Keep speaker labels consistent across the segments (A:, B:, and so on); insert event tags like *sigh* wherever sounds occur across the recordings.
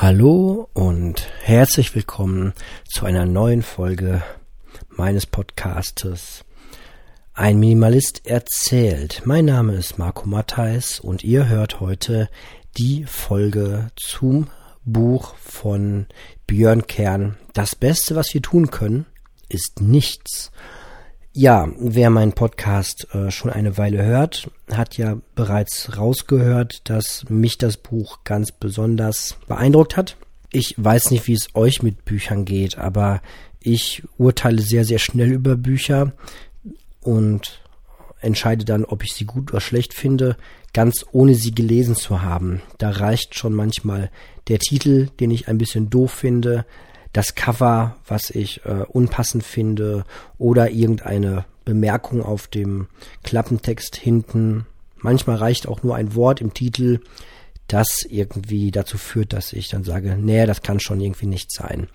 A: Hallo und herzlich willkommen zu einer neuen Folge meines Podcastes Ein Minimalist erzählt. Mein Name ist Marco Matthijs und ihr hört heute die Folge zum Buch von Björn Kern. Das Beste, was wir tun können, ist nichts. Ja, wer meinen Podcast äh, schon eine Weile hört, hat ja bereits rausgehört, dass mich das Buch ganz besonders beeindruckt hat. Ich weiß nicht, wie es euch mit Büchern geht, aber ich urteile sehr, sehr schnell über Bücher und entscheide dann, ob ich sie gut oder schlecht finde, ganz ohne sie gelesen zu haben. Da reicht schon manchmal der Titel, den ich ein bisschen doof finde, das Cover, was ich äh, unpassend finde, oder irgendeine Bemerkung auf dem Klappentext hinten. Manchmal reicht auch nur ein Wort im Titel, das irgendwie dazu führt, dass ich dann sage, nee, das kann schon irgendwie nicht sein.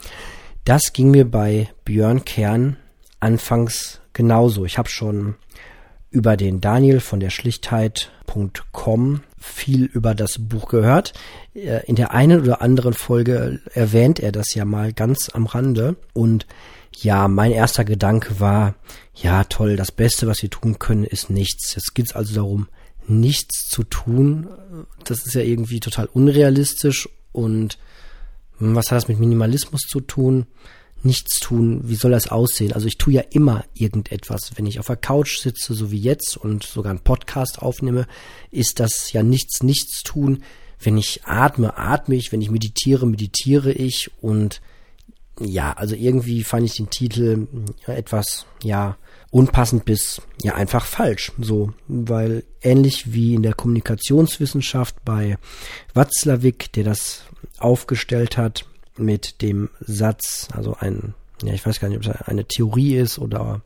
A: Das ging mir bei Björn Kern anfangs genauso. Ich habe schon über den Daniel von der Schlichtheit.com viel über das Buch gehört. Äh, in der einen oder anderen Folge erwähnt er das ja mal ganz am Rande. Und ja, mein erster Gedanke war, ja toll, das Beste, was wir tun können, ist nichts. Jetzt geht es also darum, nichts zu tun. Das ist ja irgendwie total unrealistisch. Und hm, was hat das mit Minimalismus zu tun? Nichts tun, wie soll das aussehen? Also ich tue ja immer irgendetwas. Wenn ich auf der Couch sitze, so wie jetzt, und sogar einen Podcast aufnehme, ist das ja nichts, nichts tun. Wenn ich atme, atme ich. Wenn ich meditiere, meditiere ich. Und ja, also irgendwie fand ich den Titel etwas, ja, unpassend bis ja einfach falsch. So, weil ähnlich wie in der Kommunikationswissenschaft bei Watzlawick, der das aufgestellt hat, mit dem Satz, also ein, ja, ich weiß gar nicht, ob es eine Theorie ist oder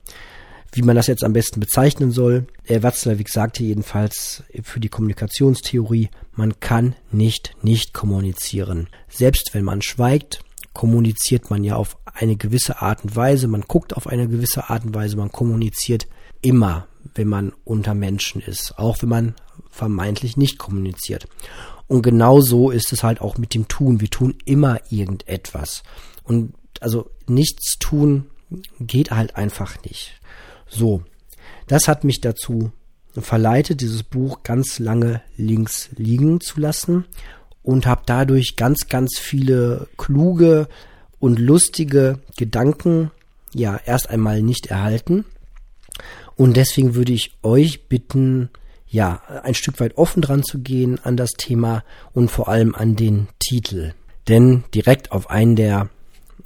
A: wie man das jetzt am besten bezeichnen soll. Er Watzlawick sagte jedenfalls für die Kommunikationstheorie, man kann nicht nicht kommunizieren. Selbst wenn man schweigt, kommuniziert man ja auf eine gewisse Art und Weise, man guckt auf eine gewisse Art und Weise, man kommuniziert immer, wenn man unter Menschen ist, auch wenn man vermeintlich nicht kommuniziert. Und genau so ist es halt auch mit dem Tun. Wir tun immer irgendetwas. Und also nichts tun geht halt einfach nicht. So, das hat mich dazu verleitet, dieses Buch ganz lange links liegen zu lassen und habe dadurch ganz, ganz viele kluge und lustige Gedanken ja erst einmal nicht erhalten. Und deswegen würde ich euch bitten, ja, ein Stück weit offen dran zu gehen an das Thema und vor allem an den Titel. Denn direkt auf einen der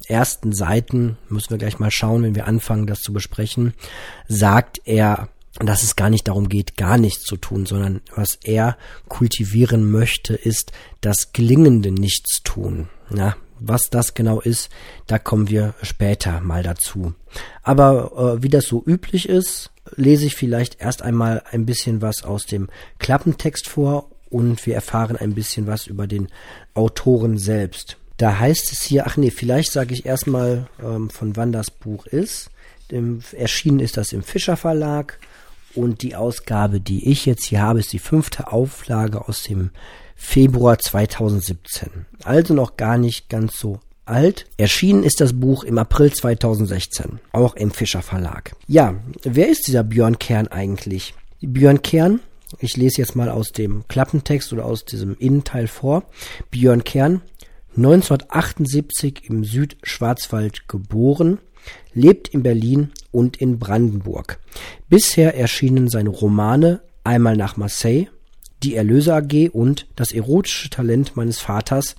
A: ersten Seiten, müssen wir gleich mal schauen, wenn wir anfangen, das zu besprechen, sagt er, dass es gar nicht darum geht, gar nichts zu tun, sondern was er kultivieren möchte, ist das gelingende Nichtstun. Ja, was das genau ist, da kommen wir später mal dazu. Aber äh, wie das so üblich ist, lese ich vielleicht erst einmal ein bisschen was aus dem Klappentext vor und wir erfahren ein bisschen was über den Autoren selbst. Da heißt es hier, ach nee, vielleicht sage ich erstmal, ähm, von wann das Buch ist. Im, erschienen ist das im Fischer Verlag und die Ausgabe, die ich jetzt hier habe, ist die fünfte Auflage aus dem Februar 2017. Also noch gar nicht ganz so alt. Erschienen ist das Buch im April 2016, auch im Fischer Verlag. Ja, wer ist dieser Björn Kern eigentlich? Björn Kern, ich lese jetzt mal aus dem Klappentext oder aus diesem Innenteil vor. Björn Kern, 1978 im Südschwarzwald geboren, lebt in Berlin und in Brandenburg. Bisher erschienen seine Romane Einmal nach Marseille, Die Erlöser AG und Das erotische Talent meines Vaters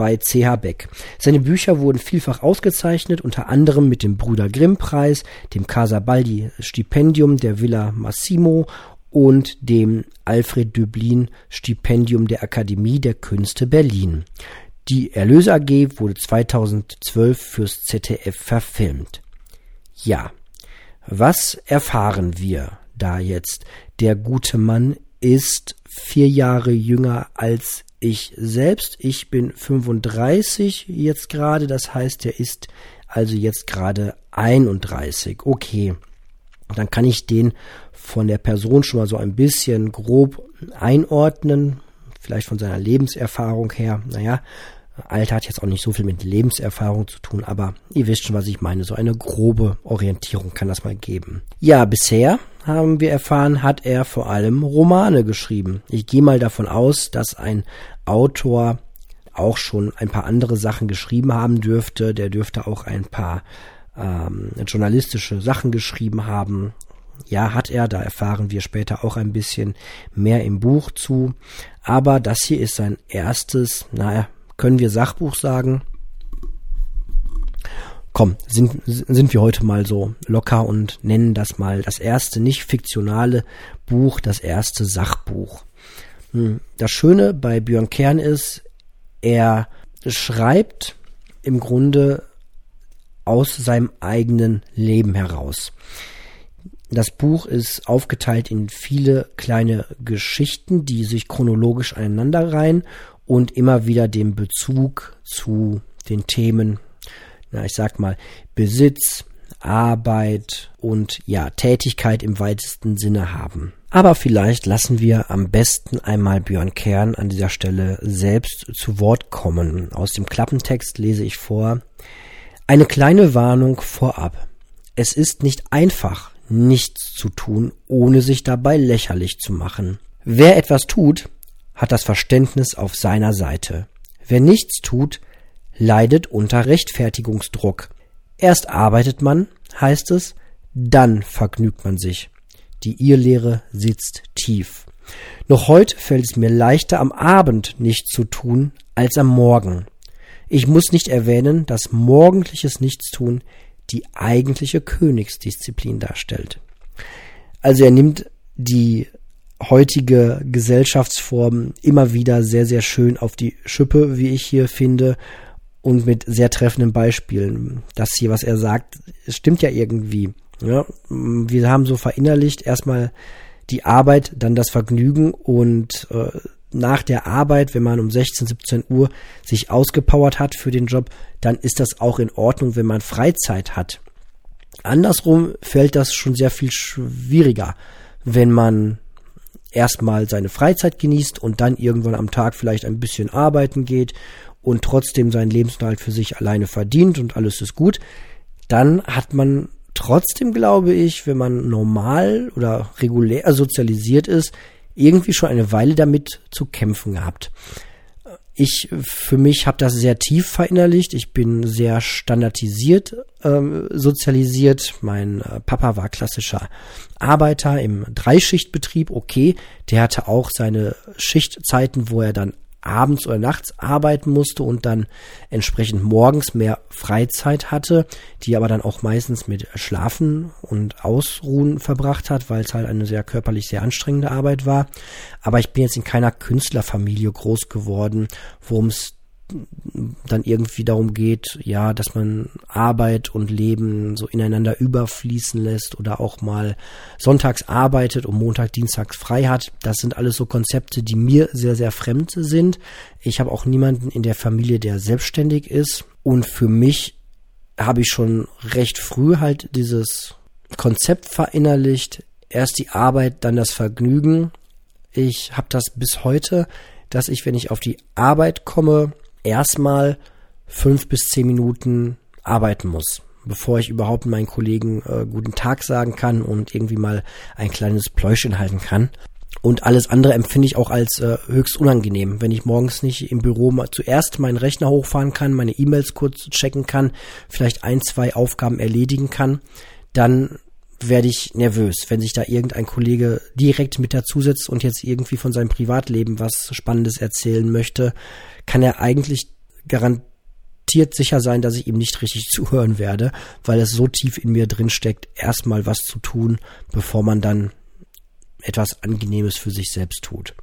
A: bei CH Beck. Seine Bücher wurden vielfach ausgezeichnet, unter anderem mit dem Brüder Grimm Preis, dem Casabaldi Stipendium der Villa Massimo und dem Alfred Döblin Stipendium der Akademie der Künste Berlin. Die Erlöse AG wurde 2012 fürs ZDF verfilmt. Ja, was erfahren wir da jetzt? Der gute Mann ist vier Jahre jünger als ich selbst. Ich bin 35 jetzt gerade, das heißt, er ist also jetzt gerade 31. Okay, dann kann ich den von der Person schon mal so ein bisschen grob einordnen, vielleicht von seiner Lebenserfahrung her. Naja, Alter hat jetzt auch nicht so viel mit Lebenserfahrung zu tun, aber ihr wisst schon, was ich meine. So eine grobe Orientierung kann das mal geben. Ja, bisher haben wir erfahren, hat er vor allem Romane geschrieben. Ich gehe mal davon aus, dass ein Autor auch schon ein paar andere Sachen geschrieben haben dürfte. Der dürfte auch ein paar ähm, journalistische Sachen geschrieben haben. Ja, hat er, da erfahren wir später auch ein bisschen mehr im Buch zu. Aber das hier ist sein erstes, naja, können wir Sachbuch sagen? Komm, sind, sind wir heute mal so locker und nennen das mal das erste nicht fiktionale Buch, das erste Sachbuch. Hm, das Schöne bei Björn Kern ist, er schreibt im Grunde aus seinem eigenen Leben heraus. Das Buch ist aufgeteilt in viele kleine Geschichten, die sich chronologisch aneinanderreihen und immer wieder den Bezug zu den Themen, na, ich sag mal, Besitz, Arbeit und ja, Tätigkeit im weitesten Sinne haben. Aber vielleicht lassen wir am besten einmal Björn Kern an dieser Stelle selbst zu Wort kommen. Aus dem Klappentext lese ich vor. Eine kleine Warnung vorab. Es ist nicht einfach, nichts zu tun, ohne sich dabei lächerlich zu machen. Wer etwas tut, hat das Verständnis auf seiner Seite. Wer nichts tut, leidet unter Rechtfertigungsdruck. Erst arbeitet man, heißt es, dann vergnügt man sich. Die Irrlehre sitzt tief. Noch heute fällt es mir leichter, am Abend nichts zu tun, als am Morgen. Ich muss nicht erwähnen, dass morgendliches Nichtstun die eigentliche Königsdisziplin darstellt. Also er nimmt die heutige Gesellschaftsform immer wieder sehr, sehr schön auf die Schippe, wie ich hier finde, und mit sehr treffenden Beispielen. Das hier, was er sagt, stimmt ja irgendwie. Ja, wir haben so verinnerlicht erstmal die Arbeit, dann das Vergnügen und äh, nach der Arbeit, wenn man um 16, 17 Uhr sich ausgepowert hat für den Job, dann ist das auch in Ordnung, wenn man Freizeit hat. Andersrum fällt das schon sehr viel schwieriger, wenn man erstmal seine Freizeit genießt und dann irgendwann am Tag vielleicht ein bisschen arbeiten geht und trotzdem seinen Lebensunterhalt für sich alleine verdient und alles ist gut, dann hat man trotzdem, glaube ich, wenn man normal oder regulär sozialisiert ist, irgendwie schon eine Weile damit zu kämpfen gehabt. Ich für mich habe das sehr tief verinnerlicht. Ich bin sehr standardisiert ähm, sozialisiert. Mein äh, Papa war klassischer Arbeiter im Dreischichtbetrieb. Okay, der hatte auch seine Schichtzeiten, wo er dann abends oder nachts arbeiten musste und dann entsprechend morgens mehr Freizeit hatte, die aber dann auch meistens mit Schlafen und Ausruhen verbracht hat, weil es halt eine sehr körperlich sehr anstrengende Arbeit war. Aber ich bin jetzt in keiner Künstlerfamilie groß geworden, worum es dann irgendwie darum geht, ja, dass man Arbeit und Leben so ineinander überfließen lässt oder auch mal sonntags arbeitet und Montag, Dienstags frei hat. Das sind alles so Konzepte, die mir sehr, sehr fremd sind. Ich habe auch niemanden in der Familie, der selbstständig ist. Und für mich habe ich schon recht früh halt dieses Konzept verinnerlicht. Erst die Arbeit, dann das Vergnügen. Ich habe das bis heute, dass ich, wenn ich auf die Arbeit komme, erstmal fünf bis zehn Minuten arbeiten muss, bevor ich überhaupt meinen Kollegen äh, guten Tag sagen kann und irgendwie mal ein kleines Pläuschen halten kann. Und alles andere empfinde ich auch als äh, höchst unangenehm. Wenn ich morgens nicht im Büro mal zuerst meinen Rechner hochfahren kann, meine E-Mails kurz checken kann, vielleicht ein, zwei Aufgaben erledigen kann, dann werde ich nervös, wenn sich da irgendein Kollege direkt mit dazusetzt und jetzt irgendwie von seinem Privatleben was Spannendes erzählen möchte, kann er eigentlich garantiert sicher sein, dass ich ihm nicht richtig *laughs* zuhören werde, weil es so tief in mir drin steckt, erstmal was zu tun, bevor man dann etwas Angenehmes für sich selbst tut.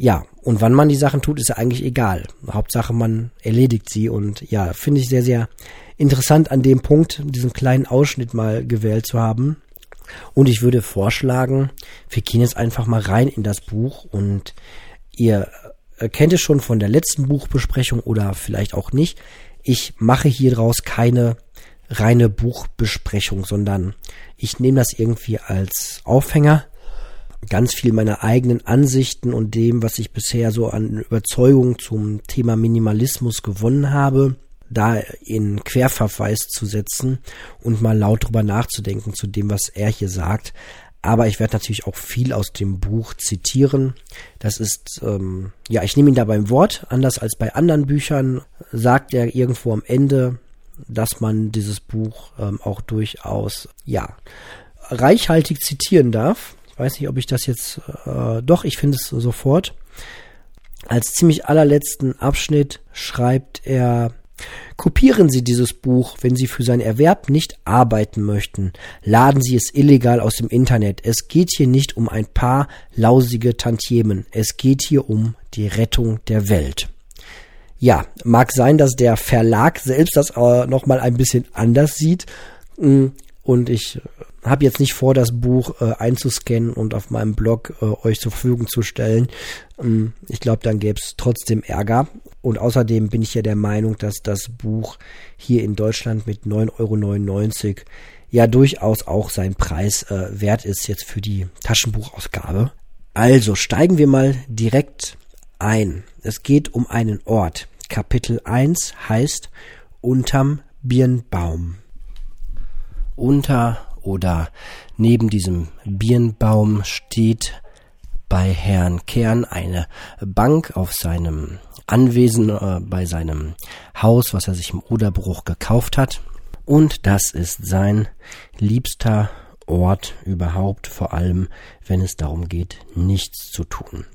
A: Ja, und wann man die Sachen tut, ist ja eigentlich egal. Hauptsache, man erledigt sie und ja, finde ich sehr, sehr interessant an dem Punkt, diesen kleinen Ausschnitt mal gewählt zu haben. Und ich würde vorschlagen, wir gehen jetzt einfach mal rein in das Buch und ihr kennt es schon von der letzten Buchbesprechung oder vielleicht auch nicht. Ich mache hier draus keine reine Buchbesprechung, sondern ich nehme das irgendwie als Aufhänger ganz viel meiner eigenen Ansichten und dem, was ich bisher so an Überzeugung zum Thema Minimalismus gewonnen habe, da in Querverweis zu setzen und mal laut drüber nachzudenken zu dem, was er hier sagt. Aber ich werde natürlich auch viel aus dem Buch zitieren. Das ist, ähm, ja, ich nehme ihn da beim Wort. Anders als bei anderen Büchern sagt er irgendwo am Ende, dass man dieses Buch ähm, auch durchaus, ja, reichhaltig zitieren darf. Weiß nicht, ob ich das jetzt, äh, doch, ich finde es sofort. Als ziemlich allerletzten Abschnitt schreibt er, Kopieren Sie dieses Buch, wenn Sie für seinen Erwerb nicht arbeiten möchten. Laden Sie es illegal aus dem Internet. Es geht hier nicht um ein paar lausige Tantiemen. Es geht hier um die Rettung der Welt. Ja, mag sein, dass der Verlag selbst das äh, nochmal ein bisschen anders sieht. Mm, und ich habe jetzt nicht vor, das Buch äh, einzuscannen und auf meinem Blog äh, euch zur Verfügung zu stellen. Ähm, ich glaube, dann gäbe es trotzdem Ärger. Und außerdem bin ich ja der Meinung, dass das Buch hier in Deutschland mit 9,99 Euro ja durchaus auch seinen Preis äh, wert ist jetzt für die Taschenbuchausgabe. Also steigen wir mal direkt ein. Es geht um einen Ort. Kapitel 1 heißt Unterm Birnbaum. Unter oder neben diesem Birnbaum steht bei Herrn Kern eine Bank auf seinem Anwesen, äh, bei seinem Haus, was er sich im Oderbruch gekauft hat. Und das ist sein liebster Ort überhaupt, vor allem wenn es darum geht, nichts zu tun.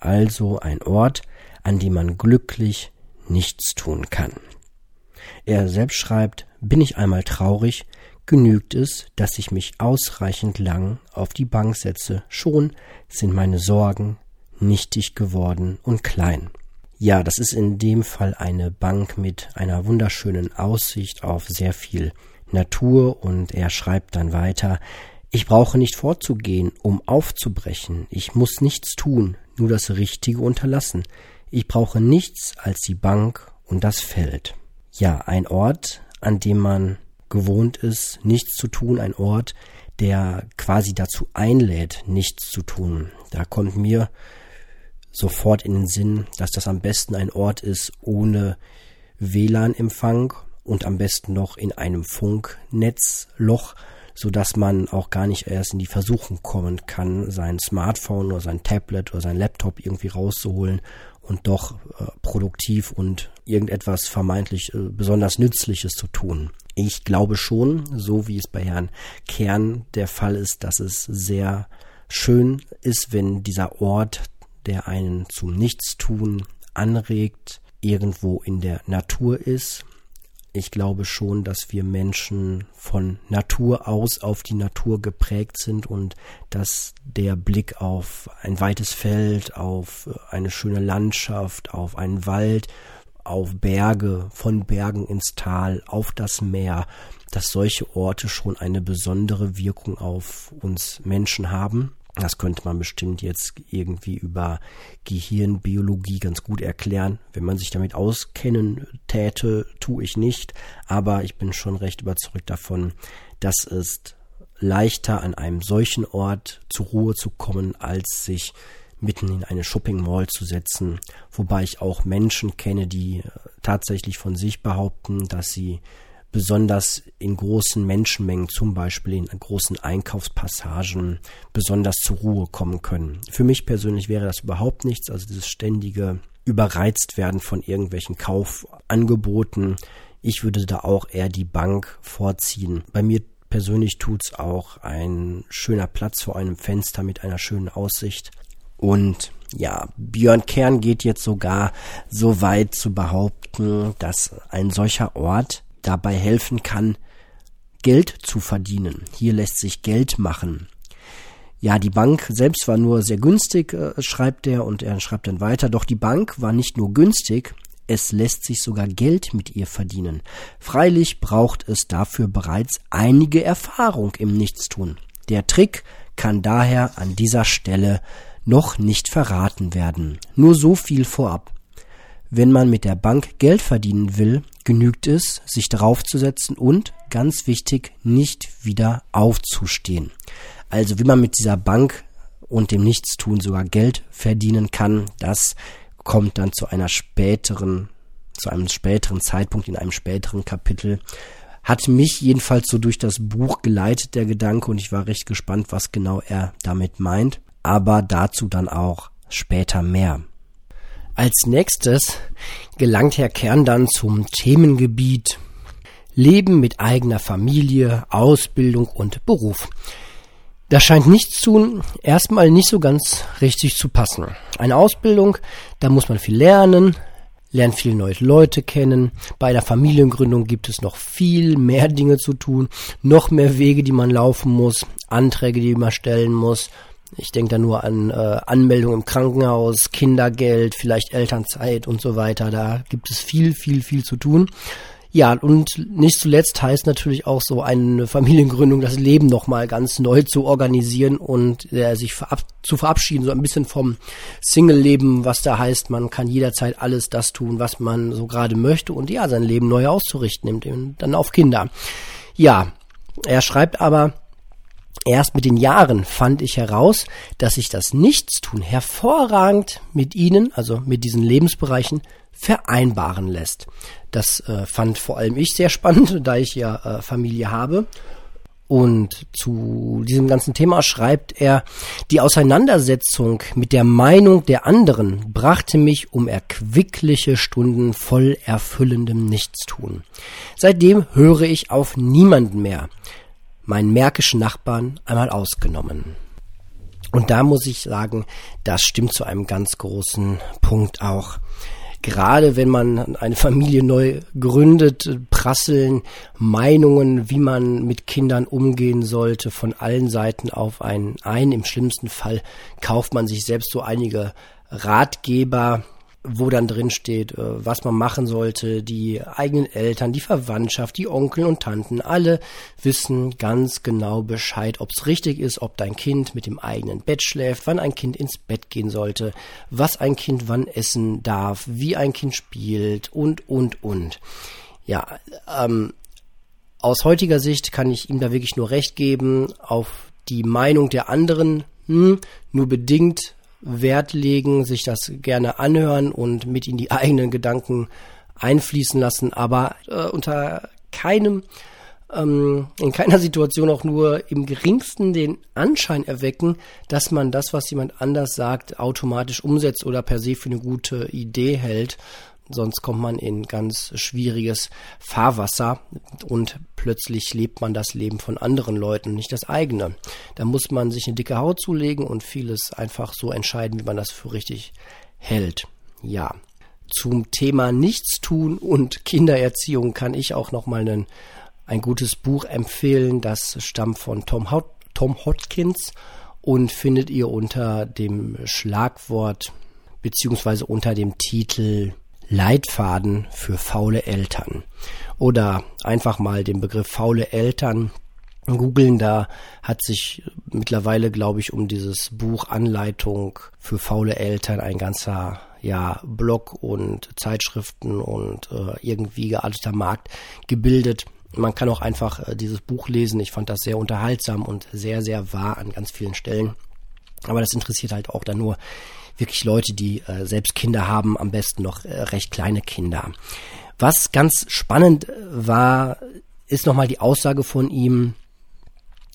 A: Also ein Ort, an dem man glücklich nichts tun kann. Er selbst schreibt, bin ich einmal traurig, genügt es, dass ich mich ausreichend lang auf die Bank setze, schon sind meine Sorgen nichtig geworden und klein. Ja, das ist in dem Fall eine Bank mit einer wunderschönen Aussicht auf sehr viel Natur und er schreibt dann weiter, ich brauche nicht vorzugehen, um aufzubrechen, ich muss nichts tun, nur das Richtige unterlassen, ich brauche nichts als die Bank und das Feld. Ja, ein Ort, an dem man gewohnt ist, nichts zu tun, ein Ort, der quasi dazu einlädt, nichts zu tun. Da kommt mir sofort in den Sinn, dass das am besten ein Ort ist ohne WLAN-Empfang und am besten noch in einem Funknetzloch, so dass man auch gar nicht erst in die Versuchung kommen kann, sein Smartphone oder sein Tablet oder sein Laptop irgendwie rauszuholen und doch äh, produktiv und irgendetwas vermeintlich äh, besonders Nützliches zu tun. Ich glaube schon, so wie es bei Herrn Kern der Fall ist, dass es sehr schön ist, wenn dieser Ort, der einen zum Nichtstun anregt, irgendwo in der Natur ist. Ich glaube schon, dass wir Menschen von Natur aus auf die Natur geprägt sind und dass der Blick auf ein weites Feld, auf eine schöne Landschaft, auf einen Wald auf Berge, von Bergen ins Tal, auf das Meer, dass solche Orte schon eine besondere Wirkung auf uns Menschen haben. Das könnte man bestimmt jetzt irgendwie über Gehirnbiologie ganz gut erklären. Wenn man sich damit auskennen täte, tue ich nicht. Aber ich bin schon recht überzeugt davon, dass es leichter an einem solchen Ort zur Ruhe zu kommen, als sich mitten in eine Shopping Mall zu setzen, wobei ich auch Menschen kenne, die äh, tatsächlich von sich behaupten, dass sie besonders in großen Menschenmengen, zum Beispiel in großen Einkaufspassagen, besonders zur Ruhe kommen können. Für mich persönlich wäre das überhaupt nichts, also dieses ständige überreizt werden von irgendwelchen Kaufangeboten. Ich würde da auch eher die Bank vorziehen. Bei mir persönlich tut's auch ein schöner Platz vor einem Fenster mit einer schönen Aussicht und ja, Björn Kern geht jetzt sogar so weit zu behaupten, dass ein solcher Ort dabei helfen kann, Geld zu verdienen. Hier lässt sich Geld machen. Ja, die Bank selbst war nur sehr günstig, äh, schreibt er, und er schreibt dann weiter, doch die Bank war nicht nur günstig, es lässt sich sogar Geld mit ihr verdienen. Freilich braucht es dafür bereits einige Erfahrung im Nichtstun. Der Trick kann daher an dieser Stelle noch nicht verraten werden. Nur so viel vorab. Wenn man mit der Bank Geld verdienen will, genügt es, sich darauf zu setzen und, ganz wichtig, nicht wieder aufzustehen. Also wie man mit dieser Bank und dem Nichtstun sogar Geld verdienen kann. Das kommt dann zu einer späteren, zu einem späteren Zeitpunkt in einem späteren Kapitel. Hat mich jedenfalls so durch das Buch geleitet, der Gedanke, und ich war recht gespannt, was genau er damit meint. Aber dazu dann auch später mehr. Als nächstes gelangt Herr Kern dann zum Themengebiet Leben mit eigener Familie, Ausbildung und Beruf. Das scheint nichts zu erstmal nicht so ganz richtig zu passen. Eine Ausbildung, da muss man viel lernen, lernt viele neue Leute kennen. Bei der Familiengründung gibt es noch viel mehr Dinge zu tun, noch mehr Wege, die man laufen muss, Anträge, die man stellen muss. Ich denke da nur an äh, Anmeldung im Krankenhaus, Kindergeld, vielleicht Elternzeit und so weiter. Da gibt es viel, viel, viel zu tun. Ja, und nicht zuletzt heißt natürlich auch so eine Familiengründung, das Leben nochmal ganz neu zu organisieren und äh, sich verab zu verabschieden, so ein bisschen vom Single-Leben, was da heißt, man kann jederzeit alles das tun, was man so gerade möchte und ja, sein Leben neu auszurichten, dann auf Kinder. Ja, er schreibt aber, Erst mit den Jahren fand ich heraus, dass sich das Nichtstun hervorragend mit ihnen, also mit diesen Lebensbereichen, vereinbaren lässt. Das äh, fand vor allem ich sehr spannend, *laughs* da ich ja äh, Familie habe. Und zu diesem ganzen Thema schreibt er, die Auseinandersetzung mit der Meinung der anderen brachte mich um erquickliche Stunden voll erfüllendem Nichtstun. Seitdem höre ich auf niemanden mehr, meinen märkischen Nachbarn einmal ausgenommen. Und da muss ich sagen, das stimmt zu einem ganz großen Punkt auch gerade wenn man eine Familie neu gründet, prasseln Meinungen, wie man mit Kindern umgehen sollte, von allen Seiten auf einen ein. Im schlimmsten Fall kauft man sich selbst so einige Ratgeber, wo dann drin steht, äh, was man machen sollte. Die eigenen Eltern, die Verwandtschaft, die Onkel und Tanten, alle wissen ganz genau Bescheid, ob es richtig ist, ob dein Kind mit dem eigenen Bett schläft, wann ein Kind ins Bett gehen sollte, was ein Kind wann essen darf, wie ein Kind spielt und, und, und. Ja, ähm, aus heutiger Sicht kann ich ihm da wirklich nur recht geben, auf die Meinung der anderen hm, nur bedingt Wert legen, sich das gerne anhören und mit in die *laughs* eigenen Gedanken einfließen lassen, aber äh, unter keinem ähm, in keiner Situation auch nur im geringsten den Anschein erwecken, dass man das, was jemand anders sagt, automatisch umsetzt oder per se für eine gute Idee hält, sonst kommt man in ganz schwieriges Fahrwasser und plötzlich lebt man das Leben von anderen Leuten, nicht das eigene. Da muss man sich eine dicke Haut zulegen und vieles einfach so entscheiden, wie man das für richtig hält. Ja. Zum Thema Nichtstun und Kindererziehung kann ich auch noch mal einen, ein gutes Buch empfehlen. Das stammt von Tom, Hot, Tom Hotkins und findet ihr unter dem Schlagwort beziehungsweise unter dem Titel Leitfaden für faule Eltern. Oder einfach mal den Begriff faule Eltern googeln. Da hat sich mittlerweile, glaube ich, um dieses Buch Anleitung für faule Eltern ein ganzer ja, Blog und Zeitschriften und äh, irgendwie gearteter Markt gebildet. Man kann auch einfach äh, dieses Buch lesen. Ich fand das sehr unterhaltsam und sehr, sehr wahr an ganz vielen Stellen. Aber das interessiert halt auch dann nur wirklich Leute, die äh, selbst Kinder haben, am besten noch äh, recht kleine Kinder. Was ganz spannend äh, war, ist nochmal die Aussage von ihm,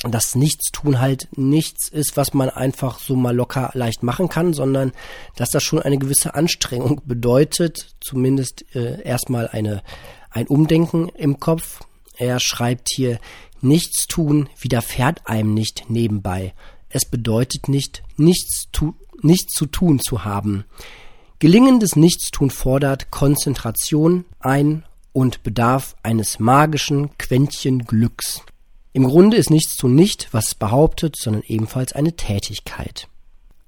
A: dass Nichtstun halt nichts ist, was man einfach so mal locker leicht machen kann, sondern dass das schon eine gewisse Anstrengung *laughs* bedeutet, zumindest äh, erstmal eine, ein Umdenken im Kopf. Er schreibt hier, Nichtstun widerfährt einem nicht nebenbei. Es bedeutet nicht, nichts, tu, nichts zu tun zu haben. Gelingendes Nichtstun fordert Konzentration ein und bedarf eines magischen Quäntchen Glücks. Im Grunde ist Nichtstun nicht, was es behauptet, sondern ebenfalls eine Tätigkeit.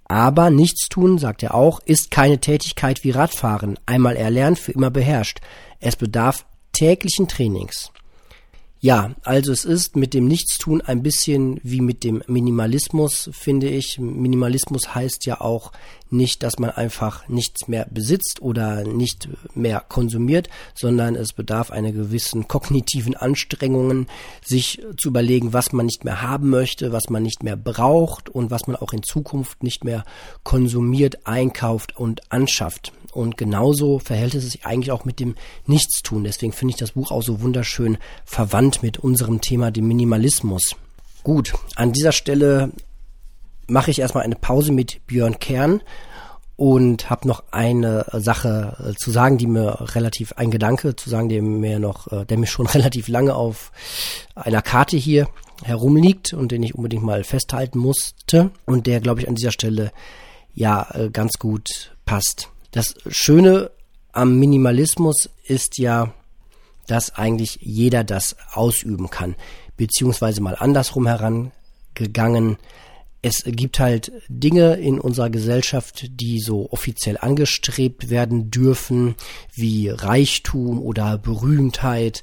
A: Aber Nichtstun, sagt er auch, ist keine Tätigkeit wie Radfahren, einmal erlernt, für immer beherrscht. Es bedarf täglichen Trainings. Ja, also es ist mit dem Nichtstun ein bisschen wie mit dem Minimalismus, finde ich. Minimalismus heißt ja auch nicht, dass man einfach nichts mehr besitzt oder nicht mehr konsumiert, sondern es bedarf einer gewissen kognitiven Anstrengungen, sich zu überlegen, was man nicht mehr haben möchte, was man nicht mehr braucht und was man auch in Zukunft nicht mehr konsumiert, einkauft und anschafft. Und genauso verhält es sich eigentlich auch mit dem Nichtstun. Deswegen finde ich das Buch auch so wunderschön verwandt mit unserem Thema, dem Minimalismus. Gut, an dieser Stelle mache ich erstmal eine Pause mit Björn Kern und habe noch eine Sache äh, zu sagen, die mir relativ ein Gedanke zu sagen, der mir noch, äh, der mir schon *laughs* relativ lange auf einer Karte hier herumliegt und den ich unbedingt mal festhalten musste und der, glaube ich, an dieser Stelle ja äh, ganz gut passt. Das Schöne am Minimalismus ist ja, dass eigentlich jeder das ausüben kann, beziehungsweise mal andersrum herangegangen. Es gibt halt Dinge in unserer Gesellschaft, die so offiziell angestrebt werden dürfen, wie Reichtum oder Berühmtheit,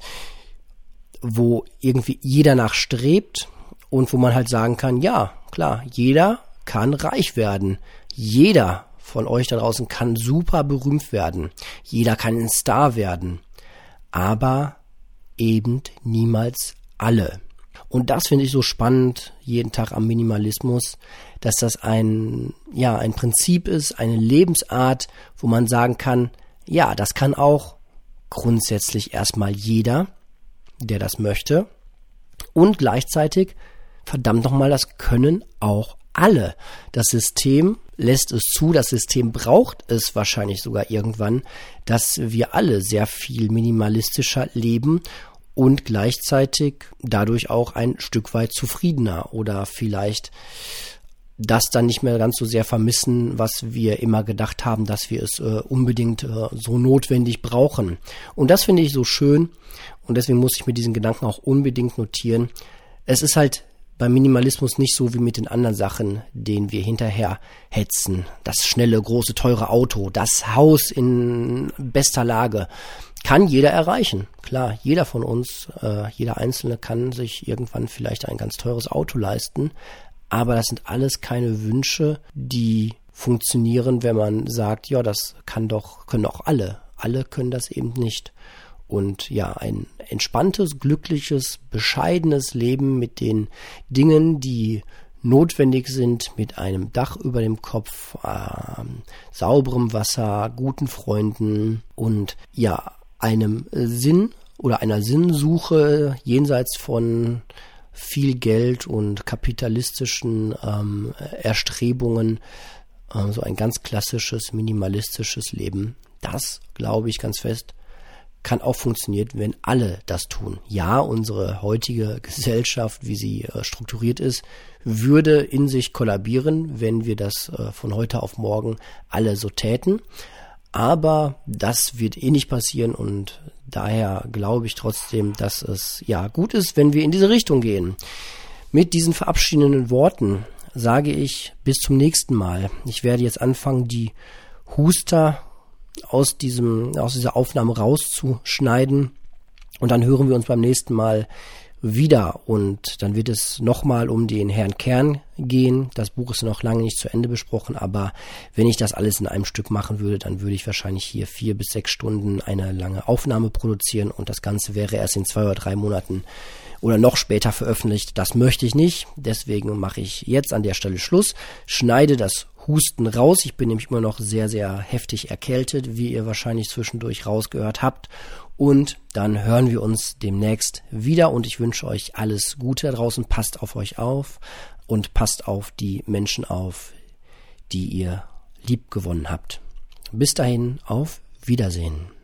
A: wo irgendwie jeder nachstrebt und wo man halt sagen kann, ja, klar, jeder kann reich werden. Jeder von euch da draußen kann super berühmt werden. Jeder kann ein Star werden. Aber eben niemals alle. Und das finde ich so spannend jeden Tag am Minimalismus, dass das ein, ja, ein Prinzip ist, eine Lebensart, wo man sagen kann, ja, das kann auch grundsätzlich erstmal jeder, der das möchte. Und gleichzeitig, verdammt nochmal, das können auch alle. Das System lässt es zu, das System braucht es wahrscheinlich sogar irgendwann, dass wir alle sehr viel minimalistischer leben und gleichzeitig dadurch auch ein Stück weit zufriedener oder vielleicht das dann nicht mehr ganz so sehr vermissen, was wir immer gedacht haben, dass wir es äh, unbedingt äh, so notwendig brauchen. Und das finde ich so schön und deswegen muss ich mir diesen Gedanken auch unbedingt notieren. Es ist halt beim Minimalismus nicht so wie mit den anderen Sachen, denen wir hinterher hetzen. Das schnelle, große, teure Auto, das Haus in bester Lage. Kann jeder erreichen. Klar, jeder von uns, äh, jeder Einzelne kann sich irgendwann vielleicht ein ganz teures Auto leisten. Aber das sind alles keine Wünsche, die funktionieren, wenn man sagt, ja, das kann doch, können auch alle. Alle können das eben nicht und ja, ein entspanntes, glückliches, bescheidenes Leben mit den Dingen, die notwendig sind, mit einem Dach über dem Kopf, äh, sauberem Wasser, guten Freunden und ja, einem Sinn oder einer Sinnsuche jenseits von viel Geld und kapitalistischen ähm, Erstrebungen, äh, so ein ganz klassisches, minimalistisches Leben. Das glaube ich ganz fest, kann auch funktionieren, wenn alle das tun. Ja, unsere heutige Gesellschaft, wie sie äh, strukturiert ist, würde in sich kollabieren, wenn wir das äh, von heute auf morgen alle so täten. Aber das wird eh nicht passieren und daher glaube ich trotzdem, dass es ja gut ist, wenn wir in diese Richtung gehen. Mit diesen verabschiedenden Worten sage ich bis zum nächsten Mal. Ich werde jetzt anfangen, die Huster aus diesem, aus dieser Aufnahme rauszuschneiden. Und dann hören wir uns beim nächsten Mal wieder und dann wird es nochmal um den Herrn Kern gehen. Das Buch ist noch lange nicht zu Ende besprochen, aber wenn ich das alles in einem Stück machen würde, dann würde ich wahrscheinlich hier vier bis sechs Stunden eine lange Aufnahme produzieren und das Ganze wäre erst in zwei oder drei Monaten oder noch später veröffentlicht. Das möchte ich nicht. Deswegen mache ich jetzt an der Stelle Schluss, schneide das Husten raus. Ich bin nämlich immer noch sehr, sehr heftig erkältet, wie ihr wahrscheinlich zwischendurch rausgehört habt. Und dann hören wir uns demnächst wieder und ich wünsche euch alles Gute draußen. Passt auf euch auf und passt auf die Menschen auf, die ihr lieb gewonnen habt. Bis dahin, auf Wiedersehen.